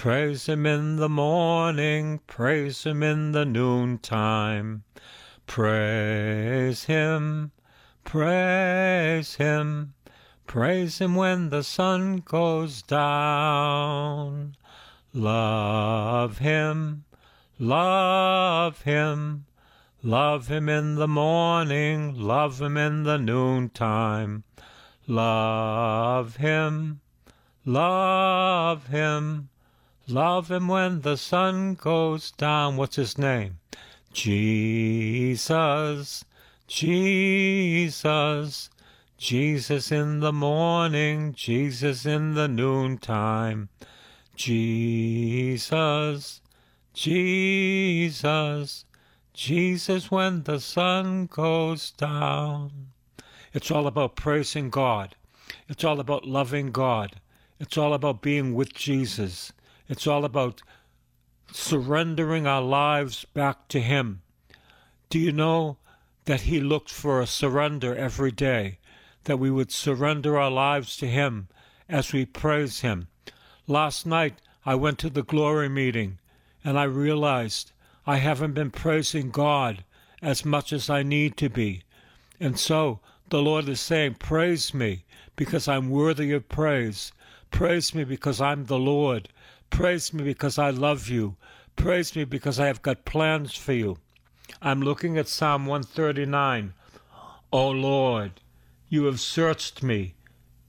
praise him in the morning, praise him in the noontime. Praise him, praise him, praise him when the sun goes down. Love him, love him, love him in the morning, love him in the noontime. Love him, love him, love him when the sun goes down. What's his name? Jesus, Jesus, Jesus in the morning, Jesus in the noontime. Jesus, Jesus, Jesus when the sun goes down. It's all about praising God. It's all about loving God. It's all about being with Jesus. It's all about surrendering our lives back to Him. Do you know that He looked for a surrender every day? That we would surrender our lives to Him as we praise Him. Last night I went to the glory meeting and I realized I haven't been praising God as much as I need to be. And so the Lord is saying, Praise me because I'm worthy of praise. Praise me because I'm the Lord. Praise me because I love you. Praise me because I have got plans for you. I'm looking at Psalm 139. O Lord, you have searched me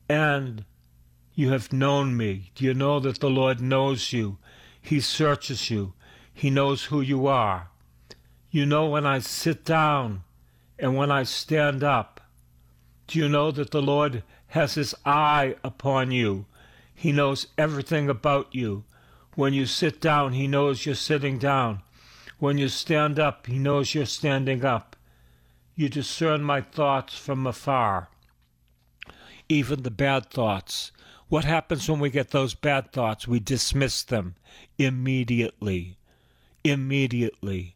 and you have known me. Do you know that the Lord knows you? He searches you. He knows who you are. You know when I sit down and when I stand up. Do you know that the Lord has his eye upon you? He knows everything about you. When you sit down, he knows you're sitting down. When you stand up, he knows you're standing up. You discern my thoughts from afar, even the bad thoughts. What happens when we get those bad thoughts? We dismiss them immediately. Immediately.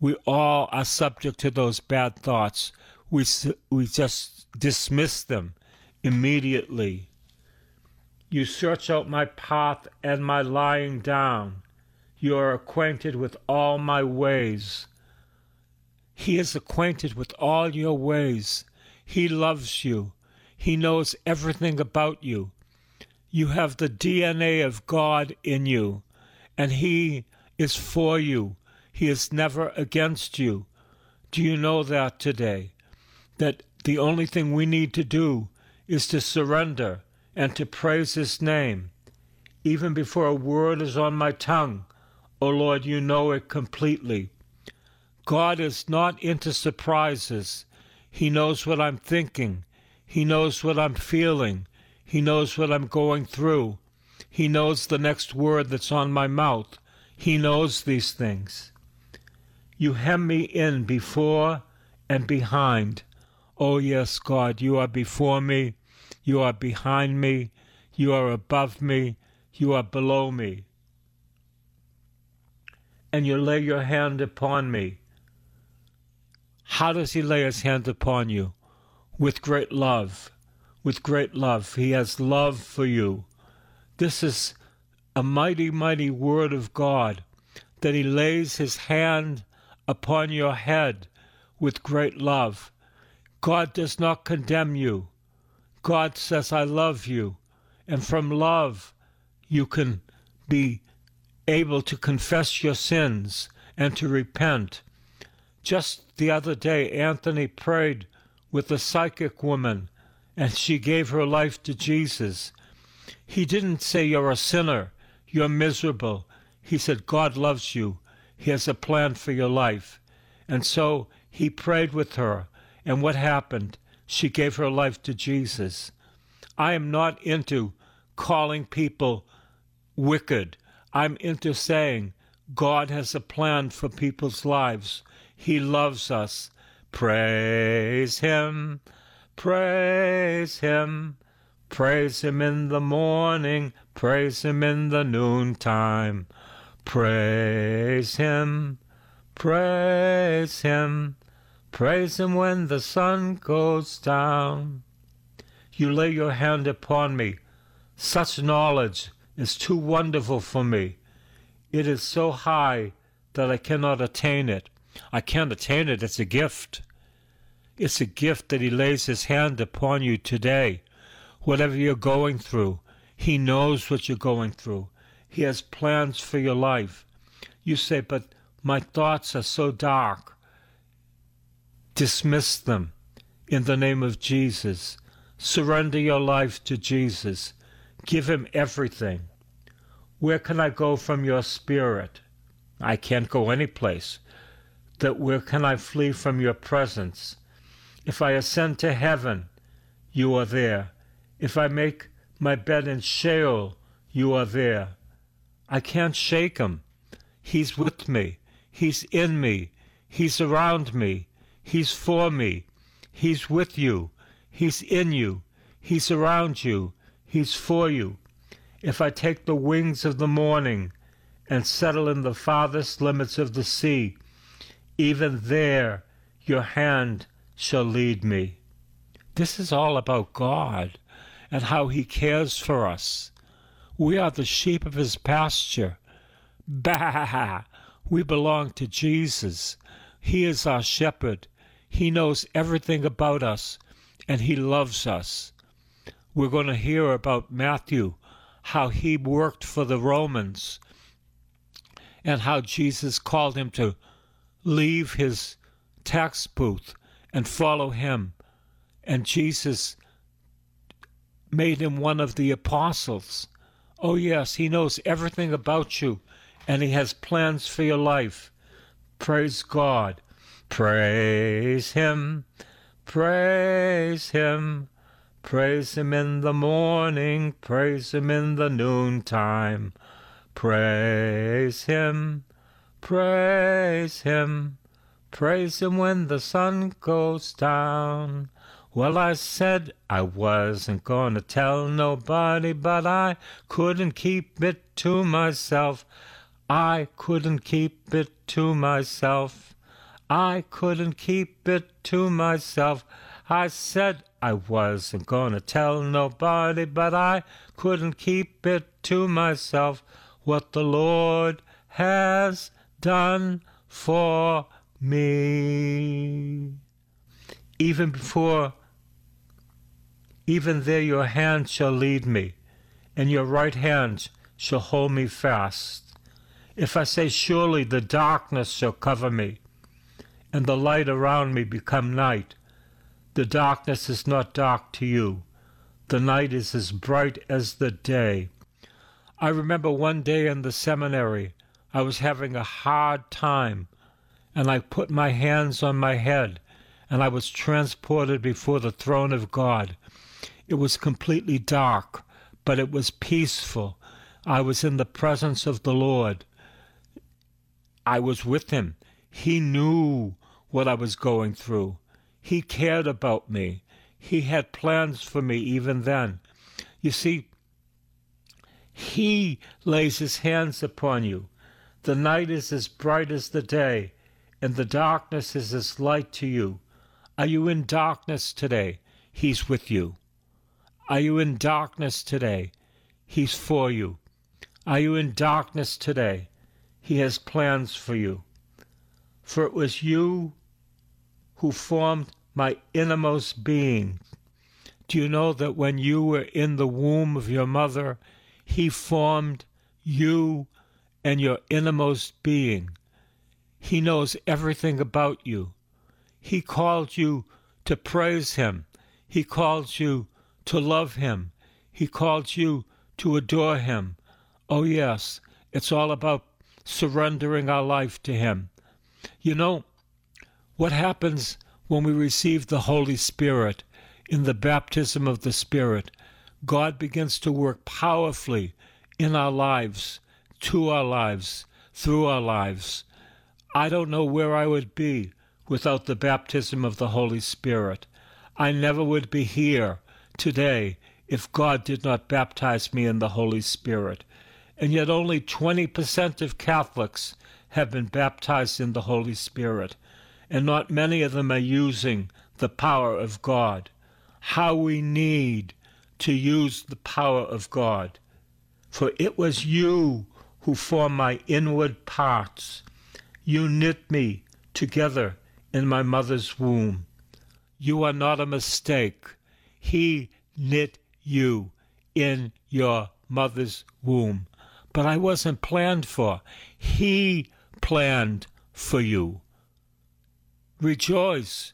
We all are subject to those bad thoughts. We, we just dismiss them immediately. You search out my path and my lying down. You are acquainted with all my ways. He is acquainted with all your ways. He loves you. He knows everything about you. You have the DNA of God in you, and He is for you. He is never against you. Do you know that today? That the only thing we need to do is to surrender and to praise His name. Even before a word is on my tongue, O oh Lord, you know it completely. God is not into surprises. He knows what I'm thinking. He knows what I'm feeling. He knows what I'm going through. He knows the next word that's on my mouth. He knows these things. You hem me in before and behind. Oh, yes, God, you are before me, you are behind me, you are above me, you are below me. And you lay your hand upon me. How does he lay his hand upon you? With great love. With great love. He has love for you. This is a mighty, mighty word of God that he lays his hand upon your head with great love. God does not condemn you. God says, I love you. And from love, you can be able to confess your sins and to repent. Just the other day, Anthony prayed with a psychic woman, and she gave her life to Jesus. He didn't say, You're a sinner, you're miserable. He said, God loves you, He has a plan for your life. And so he prayed with her and what happened? She gave her life to Jesus. I am not into calling people wicked. I'm into saying God has a plan for people's lives. He loves us. Praise Him, praise Him, praise Him in the morning, praise Him in the noontime. Praise Him, praise Him, praise Him when the sun goes down. You lay your hand upon me. Such knowledge is too wonderful for me. It is so high that I cannot attain it. I can't attain it. It's a gift. It's a gift that He lays His hand upon you today. Whatever you're going through, He knows what you're going through. He has plans for your life. You say, but my thoughts are so dark. Dismiss them in the name of Jesus. Surrender your life to Jesus. Give Him everything. Where can I go from your spirit? I can't go any place. That where can I flee from your presence? If I ascend to heaven, you are there. If I make my bed in Sheol, you are there. I can't shake him. He's with me. He's in me. He's around me. He's for me. He's with you. He's in you. He's around you. He's for you. If I take the wings of the morning and settle in the farthest limits of the sea, even there your hand shall lead me. This is all about God and how He cares for us. We are the sheep of His pasture. Bah! We belong to Jesus. He is our shepherd. He knows everything about us, and He loves us. We're going to hear about Matthew how he worked for the Romans and how Jesus called him to leave his tax booth and follow him. And Jesus made him one of the apostles. Oh, yes, he knows everything about you and he has plans for your life. Praise God. Praise him. Praise him. Praise him in the morning, praise him in the noontime. Praise him, praise him, praise him when the sun goes down. Well, I said I wasn't going to tell nobody, but I couldn't keep it to myself. I couldn't keep it to myself. I couldn't keep it to myself. I said I wasn't going to tell nobody, but I couldn't keep it to myself what the Lord has done for me. Even before, even there your hand shall lead me, and your right hand shall hold me fast. If I say, Surely the darkness shall cover me, and the light around me become night, the darkness is not dark to you. The night is as bright as the day. I remember one day in the seminary, I was having a hard time, and I put my hands on my head, and I was transported before the throne of God. It was completely dark, but it was peaceful. I was in the presence of the Lord. I was with Him. He knew what I was going through. He cared about me. He had plans for me even then. You see, He lays His hands upon you. The night is as bright as the day, and the darkness is as light to you. Are you in darkness today? He's with you. Are you in darkness today? He's for you. Are you in darkness today? He has plans for you. For it was you who formed my innermost being. Do you know that when you were in the womb of your mother, He formed you and your innermost being? He knows everything about you. He called you to praise Him. He called you to love Him. He called you to adore Him. Oh, yes, it's all about surrendering our life to Him. You know, what happens when we receive the Holy Spirit in the baptism of the Spirit, God begins to work powerfully in our lives, to our lives, through our lives. I don't know where I would be without the baptism of the Holy Spirit. I never would be here today if God did not baptize me in the Holy Spirit. And yet, only 20% of Catholics have been baptized in the Holy Spirit, and not many of them are using the power of God. How we need to use the power of God. For it was you who formed my inward parts. You knit me together in my mother's womb. You are not a mistake. He knit you in your mother's womb. But I wasn't planned for. He planned for you. Rejoice.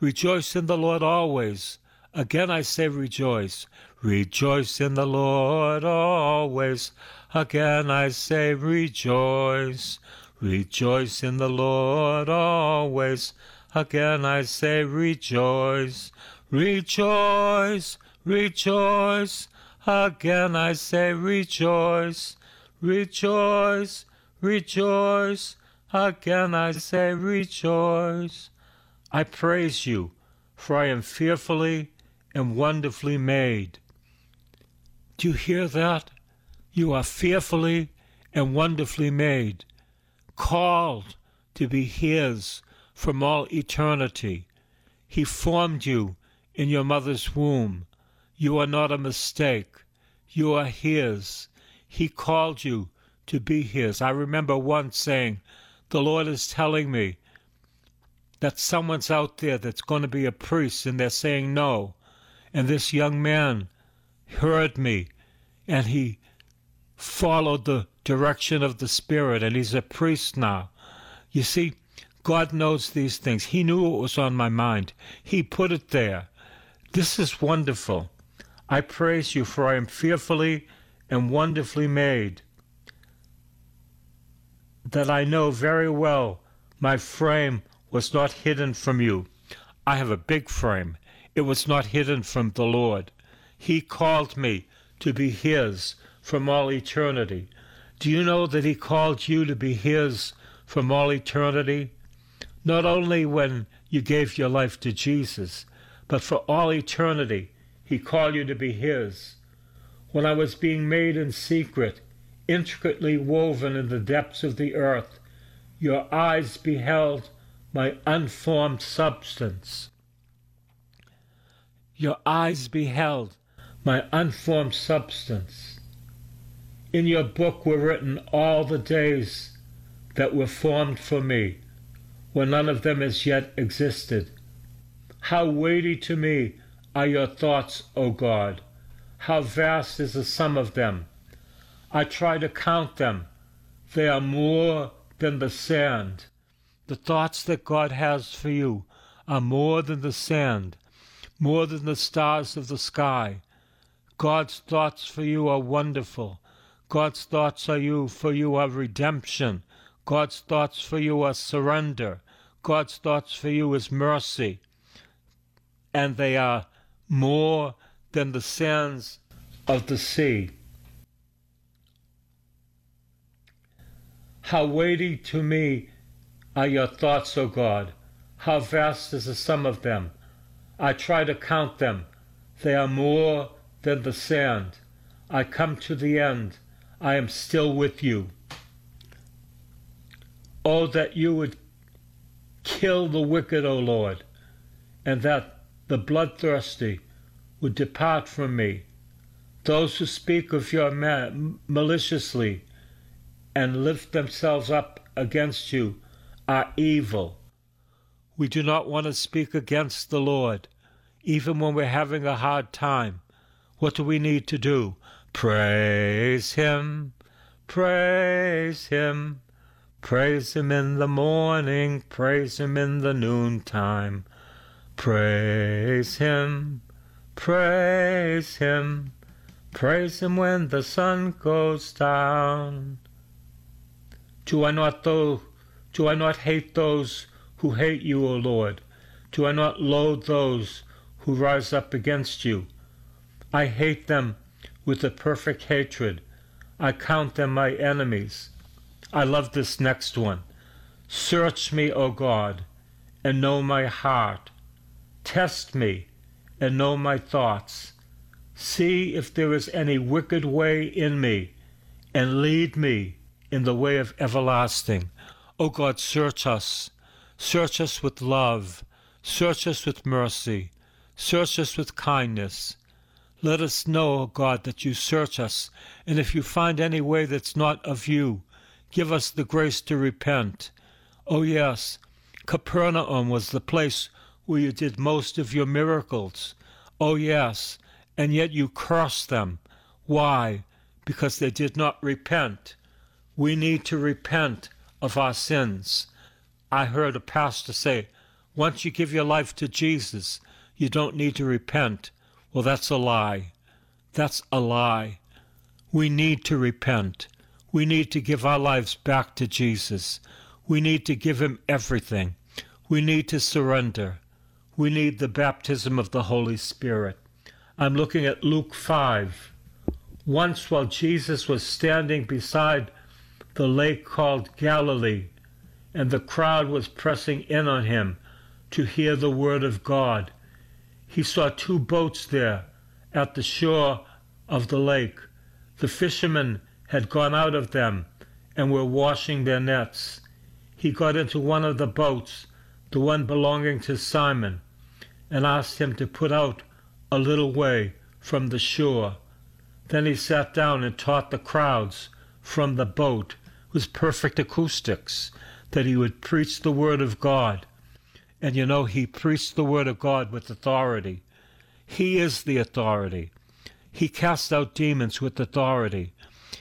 Rejoice in the Lord always. Again I say rejoice. Rejoice in the Lord always. Again I say rejoice. Rejoice in the Lord always. Again I say rejoice. Rejoice. Rejoice. Again I say rejoice. Rejoice. Rejoice. Again I say rejoice. I praise you, for I am fearfully and wonderfully made. Do you hear that? You are fearfully and wonderfully made, called to be His from all eternity. He formed you in your mother's womb. You are not a mistake. You are His. He called you to be His. I remember once saying, The Lord is telling me that someone's out there that's going to be a priest, and they're saying no. And this young man heard me and he followed the direction of the Spirit and he's a priest now. You see, God knows these things. He knew what was on my mind, He put it there. This is wonderful. I praise you, for I am fearfully and wonderfully made. That I know very well my frame was not hidden from you. I have a big frame, it was not hidden from the Lord. He called me to be His from all eternity. Do you know that He called you to be His from all eternity? Not only when you gave your life to Jesus, but for all eternity, He called you to be His. When I was being made in secret, intricately woven in the depths of the earth, your eyes beheld my unformed substance. Your eyes beheld my unformed substance. In your book were written all the days that were formed for me, when none of them as yet existed. How weighty to me are your thoughts, O God! How vast is the sum of them! I try to count them. They are more than the sand. The thoughts that God has for you are more than the sand more than the stars of the sky. God's thoughts for you are wonderful. God's thoughts are you for you are redemption. God's thoughts for you are surrender. God's thoughts for you is mercy. And they are more than the sands of the sea. How weighty to me are your thoughts, O God! How vast is the sum of them! I try to count them. They are more than the sand. I come to the end. I am still with you. Oh, that you would kill the wicked, O Lord, and that the bloodthirsty would depart from me. Those who speak of your ma- maliciously and lift themselves up against you are evil. We do not want to speak against the Lord even when we're having a hard time. What do we need to do? Praise Him, praise Him, praise Him in the morning, praise Him in the noontime. Praise Him, praise Him, praise Him when the sun goes down. Do I not though, do I not hate those who hate you, O Lord? Do I not loathe those who rise up against you. I hate them with a perfect hatred. I count them my enemies. I love this next one. Search me, O God, and know my heart. Test me and know my thoughts. See if there is any wicked way in me, and lead me in the way of everlasting. O God, search us. Search us with love. Search us with mercy. Search us with kindness. Let us know, O God, that you search us, and if you find any way that's not of you, give us the grace to repent. Oh, yes, Capernaum was the place where you did most of your miracles. Oh, yes, and yet you cursed them. Why? Because they did not repent. We need to repent of our sins. I heard a pastor say, once you give your life to Jesus, you don't need to repent. Well, that's a lie. That's a lie. We need to repent. We need to give our lives back to Jesus. We need to give Him everything. We need to surrender. We need the baptism of the Holy Spirit. I'm looking at Luke 5. Once while Jesus was standing beside the lake called Galilee, and the crowd was pressing in on him to hear the word of God, he saw two boats there at the shore of the lake. The fishermen had gone out of them and were washing their nets. He got into one of the boats, the one belonging to Simon, and asked him to put out a little way from the shore. Then he sat down and taught the crowds from the boat with perfect acoustics that he would preach the word of God and you know, he preached the word of God with authority. He is the authority. He cast out demons with authority.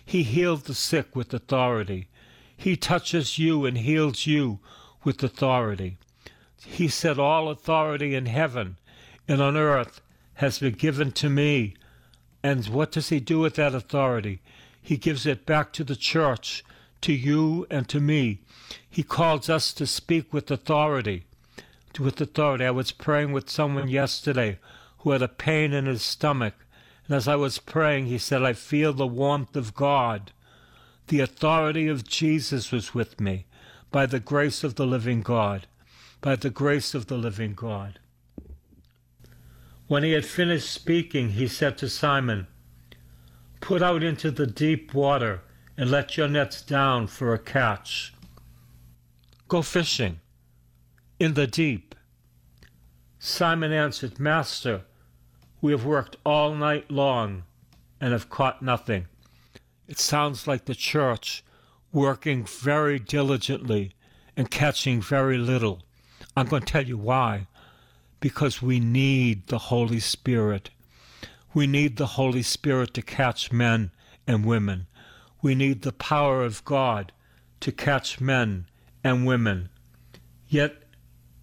He healed the sick with authority. He touches you and heals you with authority. He said, All authority in heaven and on earth has been given to me. And what does he do with that authority? He gives it back to the church, to you and to me. He calls us to speak with authority with authority. I was praying with someone yesterday who had a pain in his stomach. And as I was praying, he said, I feel the warmth of God. The authority of Jesus was with me by the grace of the living God. By the grace of the living God. When he had finished speaking, he said to Simon, Put out into the deep water and let your nets down for a catch. Go fishing in the deep. Simon answered, Master, we have worked all night long and have caught nothing. It sounds like the church working very diligently and catching very little. I'm going to tell you why. Because we need the Holy Spirit. We need the Holy Spirit to catch men and women. We need the power of God to catch men and women. Yet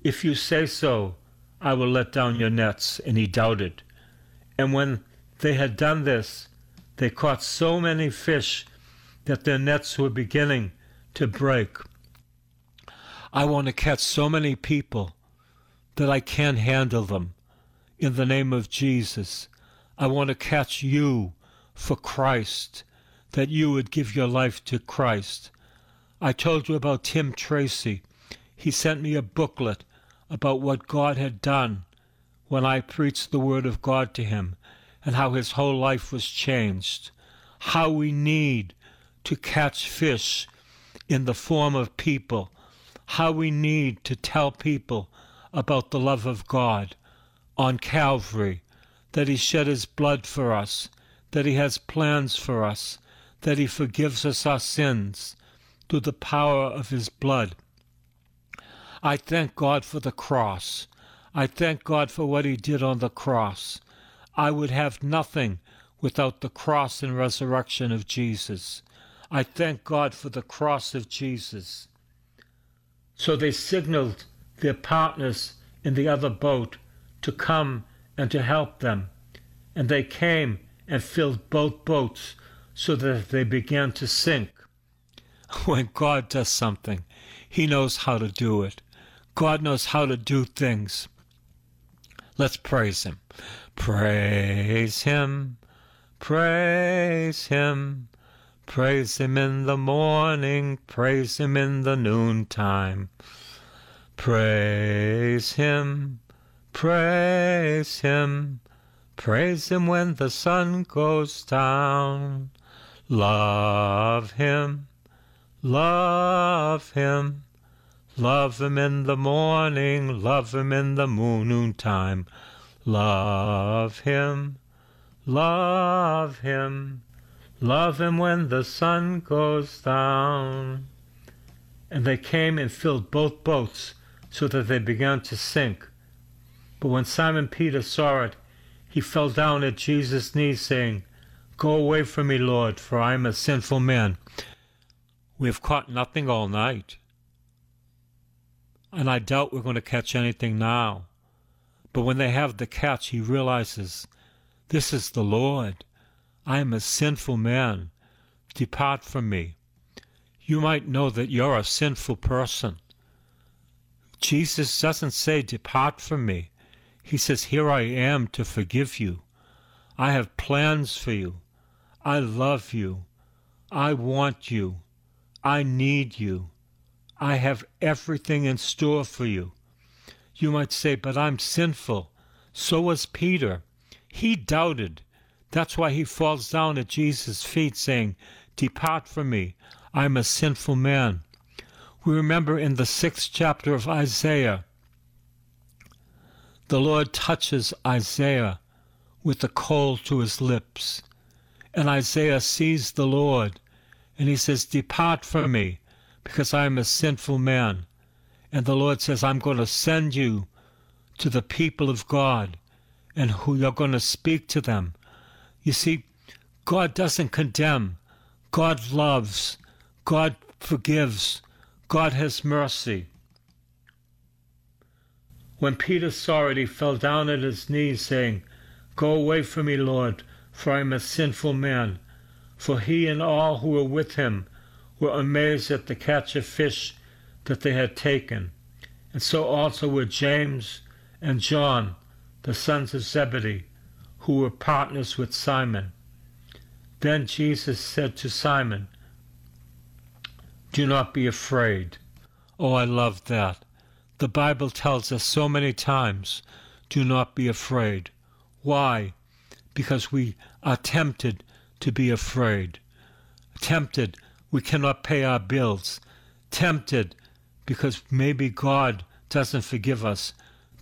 if you say so, I will let down your nets. And he doubted. And when they had done this, they caught so many fish that their nets were beginning to break. I want to catch so many people that I can't handle them. In the name of Jesus, I want to catch you for Christ, that you would give your life to Christ. I told you about Tim Tracy. He sent me a booklet about what God had done when I preached the Word of God to him and how his whole life was changed. How we need to catch fish in the form of people. How we need to tell people about the love of God on Calvary, that He shed His blood for us, that He has plans for us, that He forgives us our sins through the power of His blood. I thank God for the cross. I thank God for what He did on the cross. I would have nothing without the cross and resurrection of Jesus. I thank God for the cross of Jesus. So they signaled their partners in the other boat to come and to help them. And they came and filled both boats so that they began to sink. When God does something, He knows how to do it. God knows how to do things. Let's praise Him. Praise Him, praise Him, Praise him in the morning, praise him in the noontime. Praise him, praise him, praise him when the sun goes down. Love him, love him, love him in the morning, love him in the noontime. Love him, love him, love him when the sun goes down. And they came and filled both boats so that they began to sink. But when Simon Peter saw it, he fell down at Jesus' knees, saying, Go away from me, Lord, for I am a sinful man. We have caught nothing all night. And I doubt we're going to catch anything now. But when they have the catch, he realizes, This is the Lord. I am a sinful man. Depart from me. You might know that you're a sinful person. Jesus doesn't say, Depart from me. He says, Here I am to forgive you. I have plans for you. I love you. I want you. I need you. I have everything in store for you. You might say, but I'm sinful. So was Peter. He doubted. That's why he falls down at Jesus' feet saying, Depart from me. I'm a sinful man. We remember in the sixth chapter of Isaiah, the Lord touches Isaiah with the coal to his lips. And Isaiah sees the Lord and he says, Depart from me, because I am a sinful man. And the Lord says, I'm going to send you to the people of God and who you're going to speak to them. You see, God doesn't condemn, God loves, God forgives, God has mercy. When Peter saw it, he fell down at his knees, saying, Go away from me, Lord, for I am a sinful man. For he and all who were with him were amazed at the catch of fish that they had taken. And so also were James and John, the sons of Zebedee, who were partners with Simon. Then Jesus said to Simon, Do not be afraid. Oh, I love that. The Bible tells us so many times, do not be afraid. Why? Because we are tempted to be afraid. Tempted, we cannot pay our bills. Tempted, because maybe God doesn't forgive us.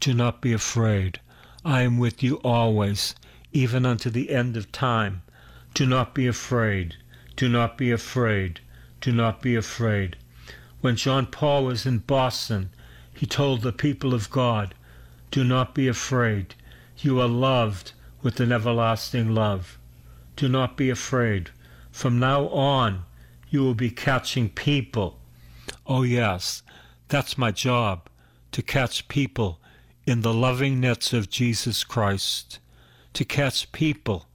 Do not be afraid. I am with you always, even unto the end of time. Do not be afraid. Do not be afraid. Do not be afraid. When John Paul was in Boston, he told the people of God, Do not be afraid. You are loved with an everlasting love. Do not be afraid. From now on, you will be catching people. Oh, yes, that's my job to catch people in the loving nets of Jesus Christ, to catch people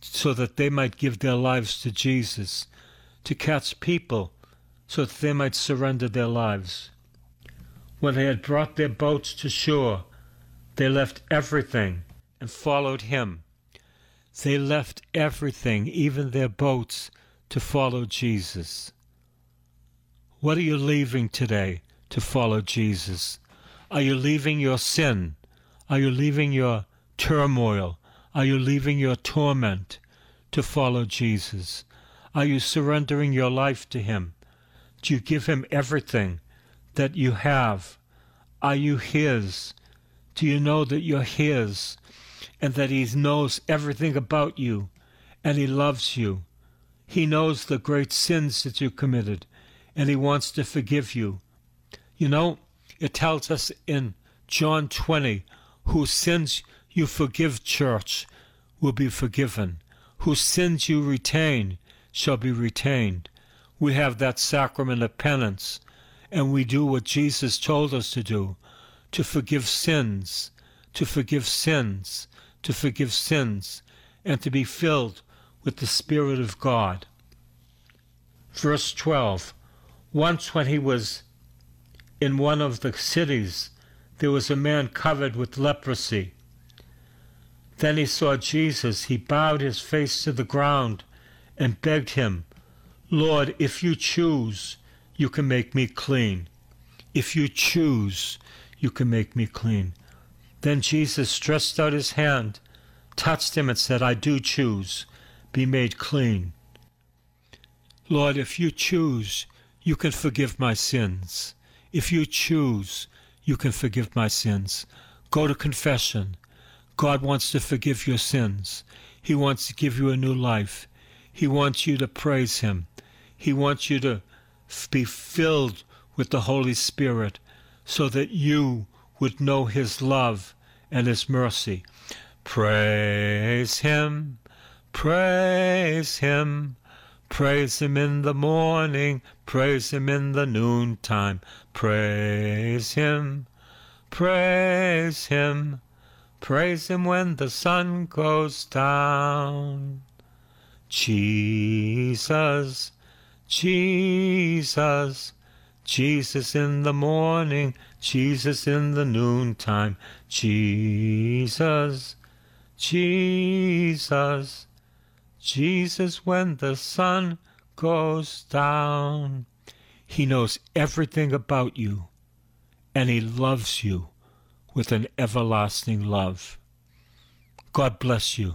so that they might give their lives to Jesus, to catch people so that they might surrender their lives. When they had brought their boats to shore, they left everything and followed him. They left everything, even their boats, to follow Jesus. What are you leaving today to follow Jesus? Are you leaving your sin? Are you leaving your turmoil? Are you leaving your torment to follow Jesus? Are you surrendering your life to Him? Do you give Him everything that you have? Are you His? Do you know that you're His? And that He knows everything about you and He loves you. He knows the great sins that you committed and He wants to forgive you. You know, it tells us in John 20 whose sins you forgive, church, will be forgiven. Whose sins you retain shall be retained. We have that sacrament of penance, and we do what Jesus told us to do to forgive sins, to forgive sins, to forgive sins, and to be filled with the Spirit of God. Verse 12 Once when he was in one of the cities, there was a man covered with leprosy. Then he saw Jesus. He bowed his face to the ground and begged him, Lord, if you choose, you can make me clean. If you choose, you can make me clean. Then Jesus stretched out his hand, touched him, and said, I do choose. Be made clean. Lord, if you choose, you can forgive my sins. If you choose, you can forgive my sins. Go to confession. God wants to forgive your sins. He wants to give you a new life. He wants you to praise Him. He wants you to be filled with the Holy Spirit so that you would know His love and His mercy. Praise Him, praise Him, praise Him in the morning, praise Him in the noontime, praise Him, praise Him, praise Him when the sun goes down. Jesus, Jesus, Jesus in the morning, Jesus in the noontime, Jesus, Jesus, Jesus when the sun goes down. He knows everything about you, and He loves you with an everlasting love. God bless you.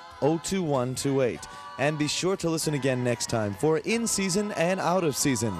02128. And be sure to listen again next time for In Season and Out of Season.